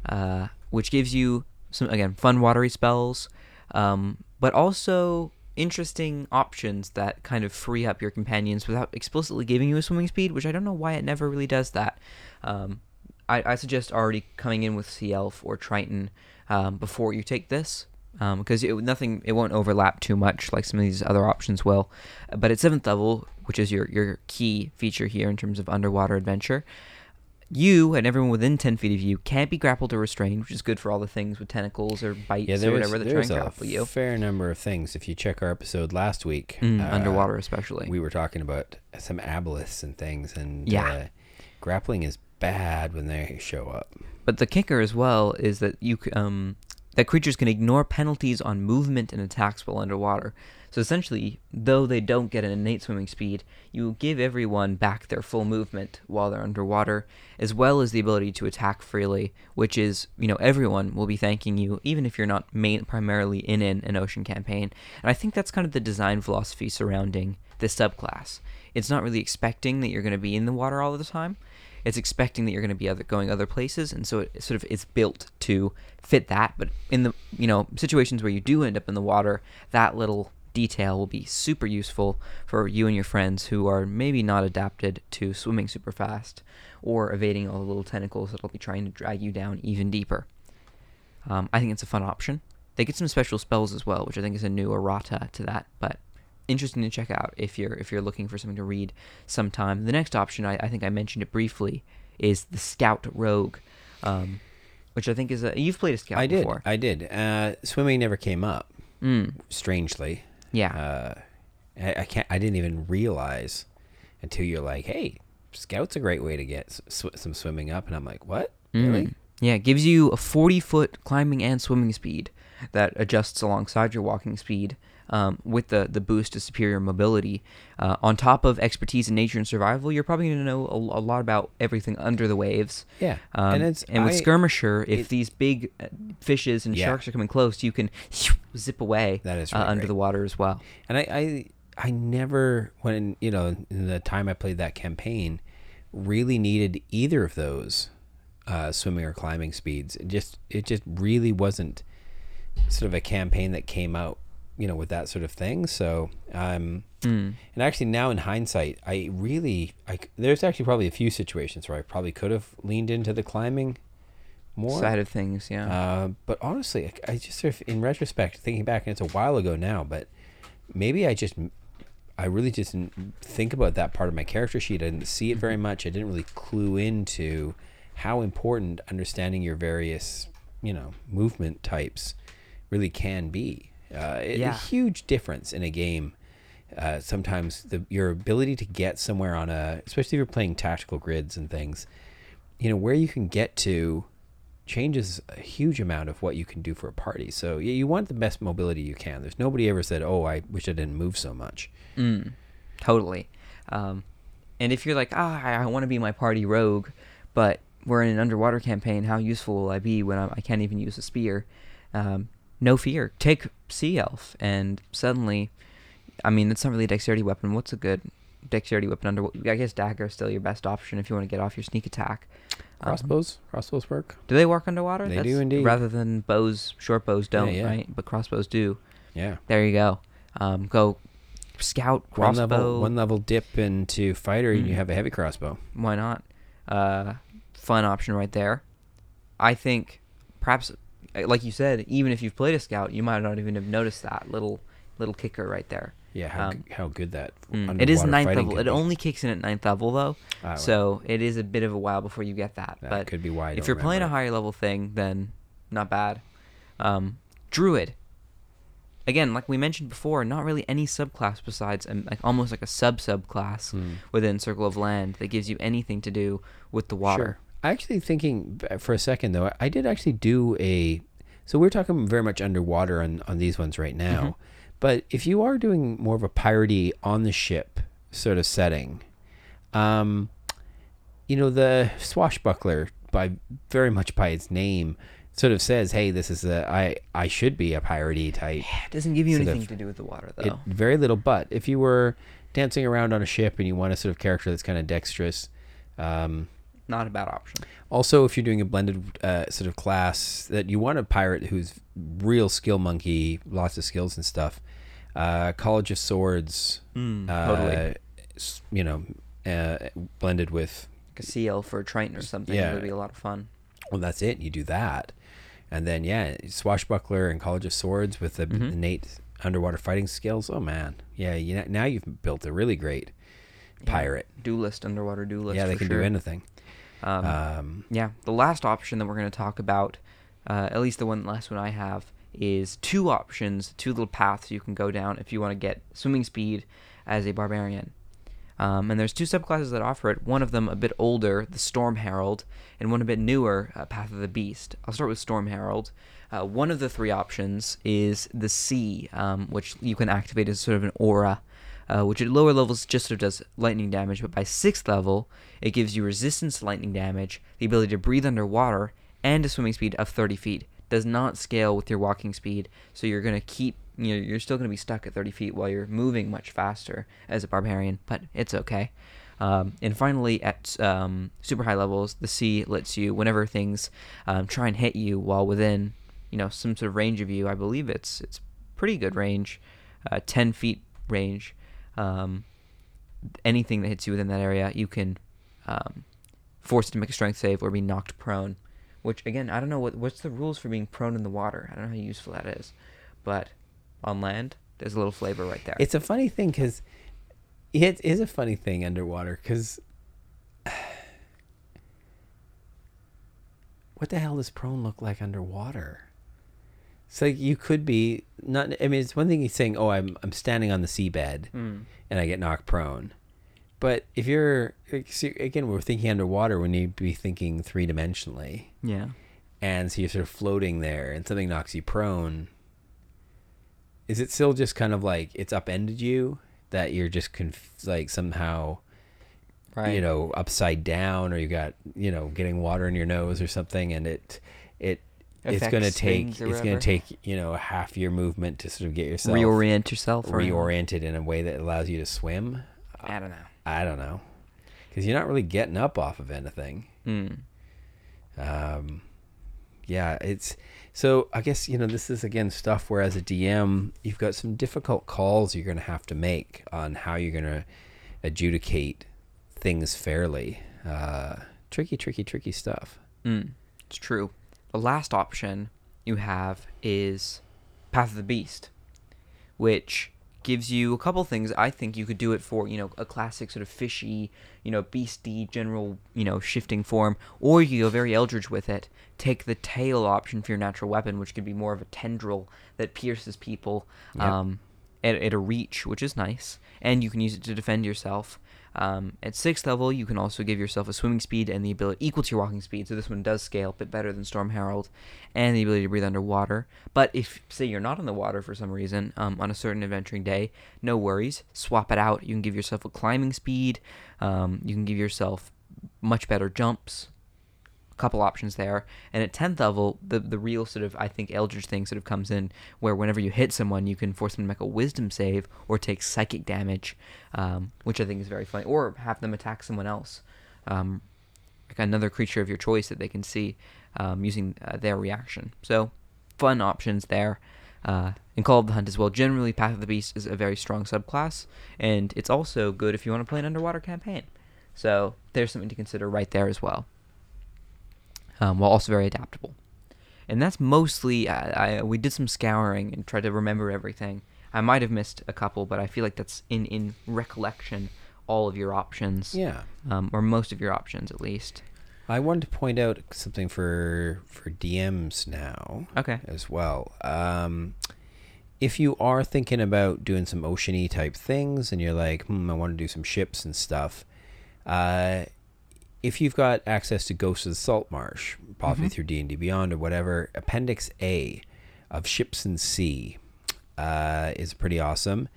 uh, which gives you some again fun watery spells, um, but also interesting options that kind of free up your companions without explicitly giving you a swimming speed, which I don't know why it never really does that. Um, I, I suggest already coming in with Sea Elf or Triton um, before you take this, because it nothing it won't overlap too much like some of these other options will. But at seventh level, which is your your key feature here in terms of underwater adventure, you and everyone within 10 feet of you can't be grappled or restrained, which is good for all the things with tentacles or bites yeah. or whatever that try and grapple you. fair number of things. If you check our episode last week, Mm, uh, underwater, especially. we were talking about some aboliths and things, and Yeah. uh, grappling is bad when they show up. But the kicker as well is that you um that creatures can ignore penalties on movement and attacks while underwater. So essentially, though they don't get an innate swimming speed, you give everyone back their full movement while they're underwater, as well as the ability to attack freely, which is, you know, everyone will be thanking you, even if you're not main, primarily in an, an ocean campaign. And I think that's kind of the design philosophy surrounding this subclass. It's not really expecting that you're going to be in the water all the time it's expecting that you're going to be other going other places and so it sort of is built to fit that but in the you know situations where you do end up in the water that little detail will be super useful for you and your friends who are maybe not adapted to swimming super fast or evading all the little tentacles that'll be trying to drag you down even deeper. Um, i think it's a fun option. They get some special spells as well which i think is a new errata to that but interesting to check out if you're if you're looking for something to read sometime. The next option, I, I think I mentioned it briefly, is the Scout Rogue, um, which I think is a you've played a Scout I did. before. I did. Uh, swimming never came up. Mm, Strangely, yeah, uh, I, I can't. I didn't even realize until you're like, "Hey, scout's a great way to get sw- some swimming up," and I'm like, "What? Really?" Mm. Yeah, it gives you a 40 foot climbing and swimming speed that adjusts alongside your walking speed um, with the, the boost to superior mobility. Uh, on top of expertise in nature and survival, you're probably going to know a, a lot about everything under the waves. Yeah, Um, and it's and with I- skirmisher, if it- these big uh, fishes and Yeah. sharks are coming close, you can zip away That is uh, under the water as well. And I, I, I never, when you know, in the time I played that campaign, really needed either of those uh, swimming or climbing speeds. It just it just really wasn't sort of a campaign that came out, you know, with that sort of thing. So, um, Mm. and actually now in hindsight, I really I, there's actually probably a few situations where I probably could have leaned into the climbing more. Side of things, yeah. Uh, but honestly, I, I just sort of, in retrospect, thinking back, and it's a while ago now, but maybe I just, I really just didn't think about that part of my character sheet. I didn't see it very Mm-hmm. much. I didn't really clue into how important understanding your various, you know, movement types really can be. Uh, it- Yeah. A huge difference in a game. Uh, sometimes the your ability to get somewhere on a, especially if you're playing tactical grids and things, you know, where you can get to changes a huge amount of what you can do for a party. So yeah, you want the best mobility you can. There's nobody ever said, "Oh, I wish I didn't move so much." Mm, totally. Um, and if you're like, ah, I, I want to be my party rogue, but we're in an underwater campaign, how useful will I be when I'm, I can't even use a spear? Um, no fear. Take Sea Elf, and suddenly, I mean, it's not really a dexterity weapon. What's a good dexterity weapon under? I guess dagger is still your best option if you want to get off your sneak attack. Um, Crossbows, crossbows work. do they work underwater? They do indeed. Rather than bows, short bows don't, yeah. right? But crossbows do. Yeah, There you go. Um, go scout crossbow. one level, one level dip into fighter, and you Mm. have a heavy crossbow. why not? Uh, fun option right there. I think perhaps, like you said, even if you've played a scout, you might not even have noticed that little little kicker right there. Yeah, how Um, how good that. Mm. It is ninth level. It be. only kicks in at ninth level though, Ah, right. so it is a bit of a while before you get that. that but could be why. I if don't you're playing a higher level thing, then not bad. Um, Druid. Again, like we mentioned before, not really any subclass besides um, like almost like a sub subclass it. Hmm. within Circle of Land that gives you anything to do with the water. Sure. I actually thinking for a second though, I did actually do a. So we're talking very much underwater on on these ones right now, Mhm. but if you are doing more of a piratey on the ship sort of setting, um, you know the swashbuckler by very much by its name sort of says, hey, this is a I I should be a piratey type. Yeah, It doesn't give you anything of- to do with the water It, though. very little, but if you were dancing around on a ship and you want a sort of character that's kind of dexterous. Um, not a bad option. also, if you're doing a blended uh, sort of class that you want a pirate who's real skill monkey, lots of skills and stuff, uh, College of Swords, uh, totally. you know, uh, blended with, Like a sea elf or a triton or something Yeah. would be a lot of fun. well, that's it. You do that. And then, yeah, Swashbuckler and College of Swords with the Mhm. innate underwater fighting skills. Oh, man. Yeah, you now you've built a really great Yeah. pirate. Duelist, underwater duelist. Yeah, they for can sure. do anything. Um, Um, yeah, the last option that we're going to talk about, uh, at least the one last one I have, is two options, two little paths you can go down if you want to get swimming speed as a barbarian. Um, and there's two subclasses that offer it. One of them a bit older, the Storm Herald, and one a bit newer, uh, Path of the Beast. I'll start with Storm Herald. Uh, one of the three options is the Sea, um, which you can activate as sort of an aura, uh, which at lower levels just sort of does lightning damage, but by sixth level, it gives you resistance to lightning damage, the ability to breathe underwater, and a swimming speed of 30 feet. Does not scale with your walking speed, so you're gonna keep you know you're still gonna be stuck at 30 feet while you're moving much faster as a barbarian, but it's okay. Um, and finally, at um, super high levels, the sea lets you whenever things um, try and hit you while within you know some sort of range of you. I believe it's it's pretty good range, uh, 10 feet range. Um, anything that hits you within that area, you can um, force it to make a strength save or be knocked prone. Which again, I don't know what what's the rules for being prone in the water. I don't know how useful that is, but on land, there's a little flavor right there. It's a funny thing because it is a funny thing underwater because what the hell does prone look like underwater? It's like you could be not. I mean, it's one thing he's saying, "Oh, I'm I'm standing on the seabed Mm. and I get knocked prone," but if you're again, we're thinking underwater, we need to be thinking three dimensionally, Yeah. and so you're sort of floating there, and something knocks you prone. Is it still just kind of like it's upended you that you're just conf- like somehow Right. you know upside down or you got you know getting water in your nose or something and it it it's going to take it's going to take you know a half your movement to sort of get yourself reorient yourself. reoriented in a way that allows you to swim I don't know. i don't know because you're not really getting up off of anything Mm. Um, yeah, it's so. I guess you know this is again stuff where as a DM you've got some difficult calls you're going to have to make on how you're going to adjudicate things fairly. Uh, tricky, tricky, tricky stuff. Mm, it's true. The last option you have is Path of the Beast, which gives you a couple things. I think you could do it for, you know, a classic sort of fishy, you know, beastie general, you know, shifting form, or you go very eldritch with it. Take the tail option for your natural weapon, which could be more of a tendril that pierces people Yep. um, at, at a reach, which is nice, and you can use it to defend yourself. Um, at sixth level, you can also give yourself a swimming speed and the ability equal to your walking speed. So this one does scale a bit better than Storm Herald, and the ability to breathe underwater. But if say you're not in the water for some reason um, on a certain adventuring day, no worries. Swap it out. You can give yourself a climbing speed. Um, you can give yourself much better jumps. Couple options there. And at tenth level, the the real sort of I think Eldritch thing sort of comes in where whenever you hit someone, you can force them to make a Wisdom save or take psychic damage, um, which I think is very funny. Or have them attack someone else, um, like another creature of your choice that they can see um, using uh, their reaction. So fun options there. Uh, in Call of the Hunt as well. Generally, Path of the Beast is a very strong subclass, and it's also good if you want to play an underwater campaign. So there's something to consider right there as well um, while also very adaptable. And that's mostly I, I we did some scouring and tried to remember everything. I might have missed a couple, but I feel like that's in in recollection all of your options, Yeah. um, or most of your options at least. I wanted to point out something for for DMs now Okay. as well. Um, if you are thinking about doing some oceany type things and you're like, hmm, I want to do some ships and stuff, uh, if you've got access to Ghosts of the Saltmarsh, possibly Mhm. through D and D Beyond or whatever, Appendix A of Ships and Sea uh, is pretty awesome.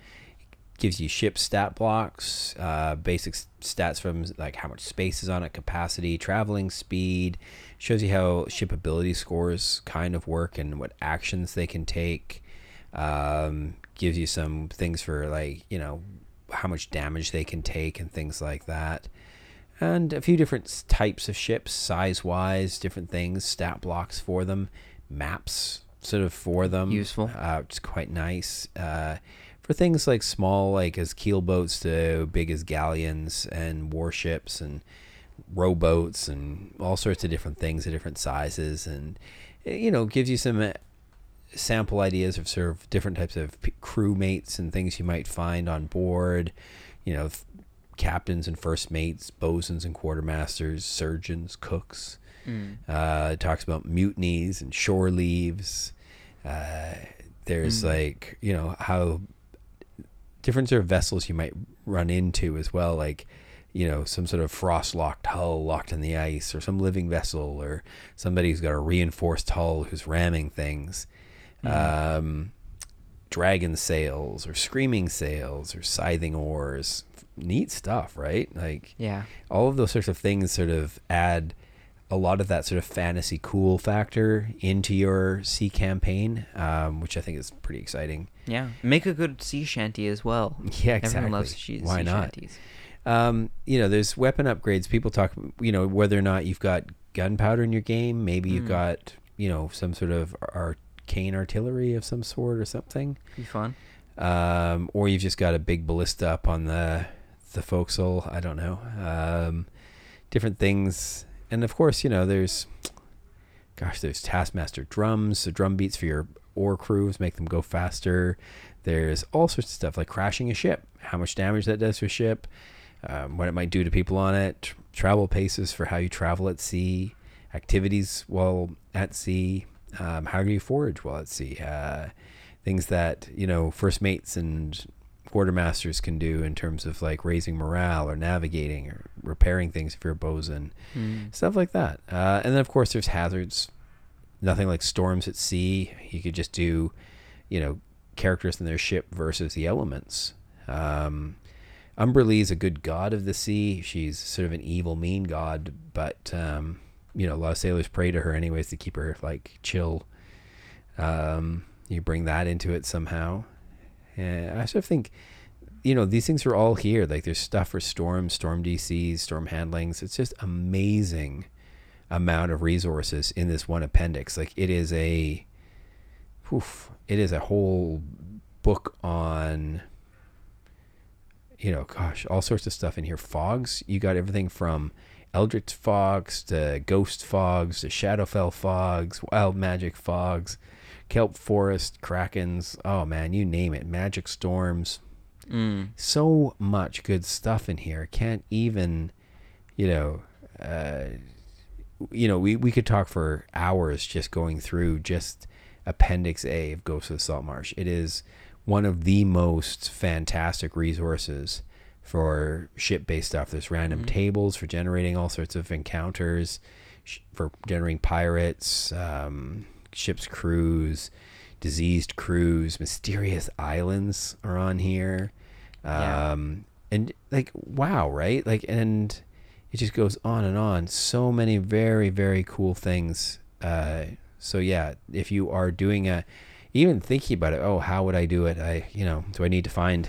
It Gives you ship stat blocks, uh, basic stats from like how much space is on it, capacity, traveling speed. Shows you how ship ability scores kind of work and what actions they can take. Um, gives you some things for like you know how much damage they can take and things like that and a few different types of ships, size wise, different things, stat blocks for them, maps sort of for them. Useful. Uh, is quite nice. Uh, for things like small, like as keel boats to big as galleons and warships and rowboats and all sorts of different things of different sizes. And, eh, you know, gives you some uh, sample ideas of sort of different types of crewmates and things you might find on board. You know, captains and first mates, bosuns and quartermasters, surgeons, cooks. Mm. Uh, it talks about mutinies and shore leaves. Uh, there's Mm. like you know how different sort of vessels you might run into as well, like you know some sort of frost locked hull locked in the ice, or some living vessel, or somebody who's got a reinforced hull who's ramming things. Mhm. Um, dragon sails, or screaming sails, or scything oars. Neat stuff, right? Like Yeah. all of those sorts of things sort of add a lot of that sort of fantasy cool factor into your sea campaign, um, which I think is pretty exciting. Yeah. Make a good sea shanty as well. Yeah, exactly. Everyone loves she- Why sea not? shanties. Um, you know, there's weapon upgrades. People talk, you know, whether or not you've got gunpowder in your game. Maybe you've Mm. got, you know, some sort of arcane artillery of some sort or something. Be fun. um, or you've just got a big ballista up on the the forecastle. I don't know. Um, different things, and of course, you know, there's, gosh, there's Taskmaster drums, so drum beats for your oar crews make them go faster. There's all sorts of stuff like crashing a ship, how much damage that does to a ship, um, what it might do to people on it, travel paces for how you travel at sea, activities while at sea, um, how do you forage while at sea, uh, things that you know first mates and quartermasters can do in terms of like raising morale or navigating or repairing things if you're a bosun. Mm. stuff like that. Uh, and then of course there's hazards. Nothing like storms at sea. You could just do you know characters in their ship versus the elements. Um, Umberlee is a good god of the sea. She's sort of an evil mean god but um, you know a lot of sailors pray to her anyways to keep her like chill. Um, you bring that into it somehow. And I sort of think, you know, these things are all here. Like there's stuff for storm, storm DCs, storm handlings. It's just amazing amount of resources in this one appendix. Like it is a, oof, it is a whole book on, you know, gosh, all sorts of stuff in here. Fogs, you got everything from Eldritch fogs to ghost fogs to Shadowfell fogs, wild magic fogs, kelp forest, krakens. Oh man, you name it. Magic storms. Mm. So much good stuff in here. Can't even, you know, uh, you know, we, we could talk for hours just going through just Appendix A of Ghost of the Saltmarsh. It is one of the most fantastic resources for ship based stuff. There's random Mhm. tables for generating all sorts of encounters, sh- for generating pirates, um, ship's crews, diseased crews, mysterious islands are on here. Yeah. Um, and like, wow, right? Like, and it just goes on and on. So many very, very cool things. Uh, so yeah, if you are doing a, even thinking about it, oh, how would I do it? I, you know, do I need to find,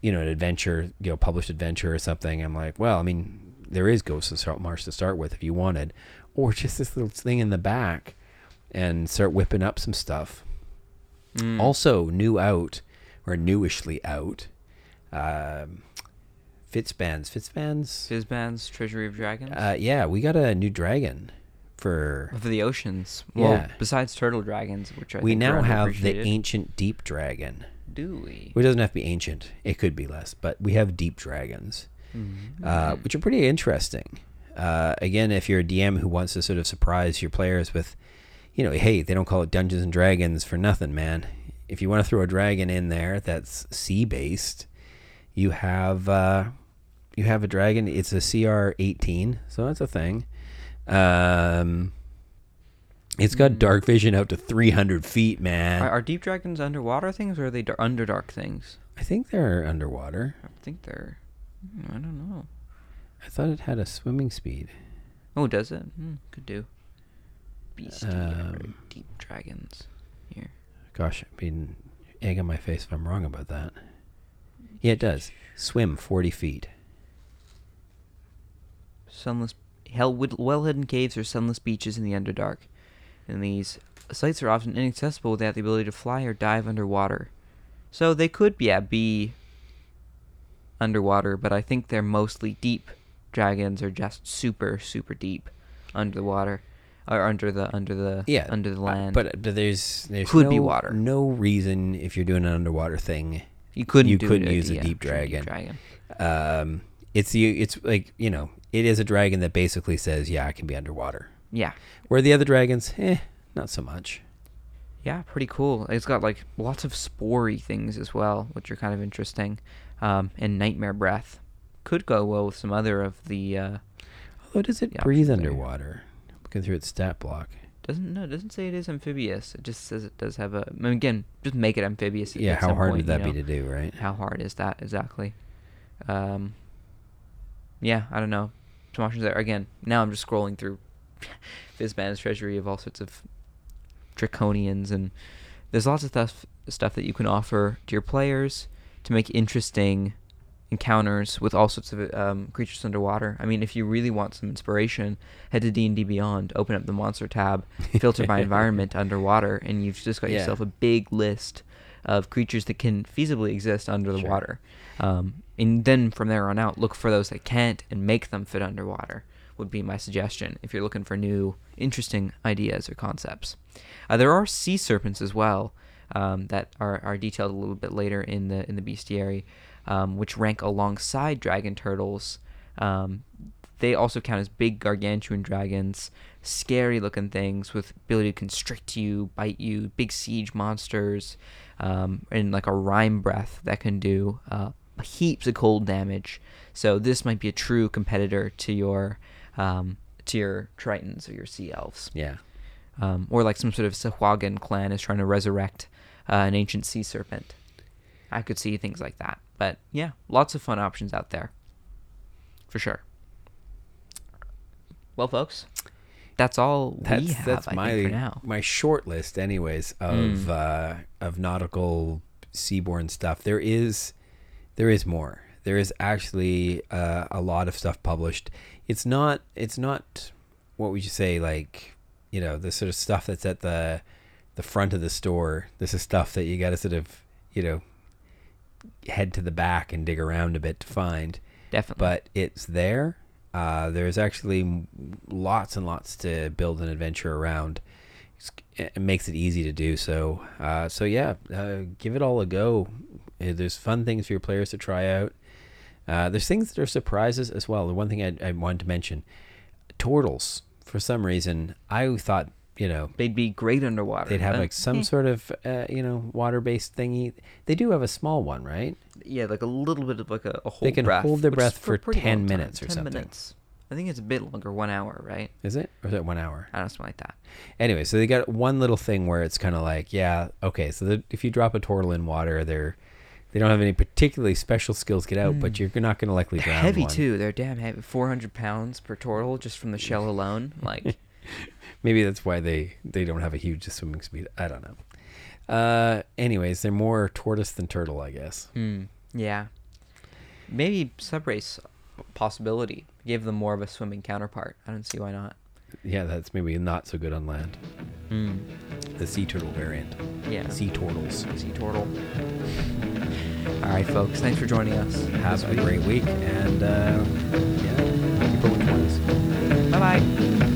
you know, an adventure, you know, published adventure or something? I'm like, well, I mean, there is Ghosts of Saltmarsh to start with if you wanted, or just this little thing in the back, and start whipping up some stuff. Mm. Also, new out or newishly out, um, Fizban's. Fitzbands. Fizban's Treasury of Dragons. Uh, yeah, we got a new dragon for. for the oceans. Well, Yeah. besides turtle dragons, which I we now have the ancient deep dragon. Do we? Which doesn't have to be ancient. It could be less, but we have deep dragons, Mhm. uh, which are pretty interesting. Uh, again, if you're a DM who wants to sort of surprise your players with, you know, hey, they don't call it Dungeons and Dragons for nothing, man. If you want to throw a dragon in there that's sea based, you have uh, you have a dragon. It's a CR 18, so that's a thing. Um, it's got Hmm. dark vision out to 300 feet, man. Are, are deep dragons underwater things or are they dar- underdark things? I think they're underwater. I think they're. hmm, I don't know. I thought it had a swimming speed. Oh, does it? Hmm, could do. Beastie Um, deep dragons. Here. Gosh, I've been egg on my face if I'm wrong about that. Yeah, it does. Swim 40 feet. Sunless, hell, well hidden caves or sunless beaches in the underdark. And these sites are often inaccessible without the ability to fly or dive underwater. So they could, yeah, be underwater, but I think they're mostly deep. Dragons are just super, super deep under the water, or under the under the Yeah, under the land. But, but there's there's Could no, be water. No reason if you're doing an underwater thing. you couldn't you couldn't it, use a deep dragon. dragon. Um, it's the it's like you know it is a dragon that basically says yeah I can be underwater. Yeah, Where the other dragons, eh, not so much. Yeah, pretty cool. It's got like lots of spory things as well, which are kind of interesting. Um, and nightmare breath could go well with some other of the. Uh, Although does it breathe underwater? Looking through its stat block. doesn't no, it doesn't say it is amphibious. It just says it does have a. I mean, again, just make it amphibious. Yeah, how hard point, would that you be to do, right? How hard is that exactly? Um, yeah, I don't know. Some options there. Again, now I'm just scrolling through Fizban's treasury of all sorts of draconians, and there's lots of stuff stuff that you can offer to your players to make interesting encounters with all sorts of um, creatures underwater. I mean, if you really want some inspiration, head to D and D Beyond, open up the monster tab, filter by environment underwater, and you've just got Yeah. yourself a big list of creatures that can feasibly exist under the Sure. water. Um, and then from there on out, look for those that can't and make them fit underwater. Would be my suggestion if you're looking for new, interesting ideas or concepts. Uh, there are sea serpents as well um, that are, are detailed a little bit later in the in the bestiary, um, which rank alongside dragon turtles. Um, they also count as big gargantuan dragons, scary looking things with ability to constrict you, bite you, big siege monsters, um, and like a rime breath that can do uh, heaps of cold damage. So this might be a true competitor to your um, to your tritons or your sea elves Yeah. um, or like some sort of Sahuagin clan is trying to resurrect uh, an ancient sea serpent. I could see things like that. But yeah, lots of fun options out there. For sure. Well, folks, that's all That's we have that's I my for now. my short list, anyways, of Mm. uh, of nautical seaborne stuff. There is there is more. There is actually uh, a lot of stuff published. It's not it's not what would you say like you know the sort of stuff that's at the the front of the store. This is stuff that you got to sort of you know head to the back and dig around a bit to find. Definitely. But it's there. Uh, there's actually lots and lots to build an adventure around. It's, it makes it easy to do so. Uh, so yeah, uh, give it all a go. Uh, There's fun things for your players to try out. Uh, there's things that are surprises as well. The one thing I, I wanted to mention, turtles. For some reason, I thought you know they'd be great underwater. they'd have Uh, like some eh, sort of uh, you know water-based thingy. They do have a small one, right? yeah, like a little bit of like a, a they can breath, hold their breath for a pretty 10 long time, minutes or 10 something. minutes. I think it's a bit longer, one hour, right? Is it or is it one hour? I don't know, something like that. Anyway, so they got one little thing where it's kind of like, yeah, okay, so the, if you drop a turtle in water, they're they don't have any particularly special skills get out, but you're not going to likely Hmm. They're drown heavy one. too. They're damn heavy. Four hundred pounds per turtle just from the shell alone. Like, Maybe that's why they they don't have a huge swimming speed. I don't know. Uh, anyways, they're more tortoise than turtle, I guess. hmm, yeah, maybe subrace possibility. Give them more of a swimming counterpart. I don't see why not. Yeah, that's maybe not so good on land. Hmm. The sea turtle variant. Yeah. Sea turtles. Sea turtle. All right, folks. Thanks for joining us. Have a week. great week, and uh, yeah, keep rolling twenties. Bye bye.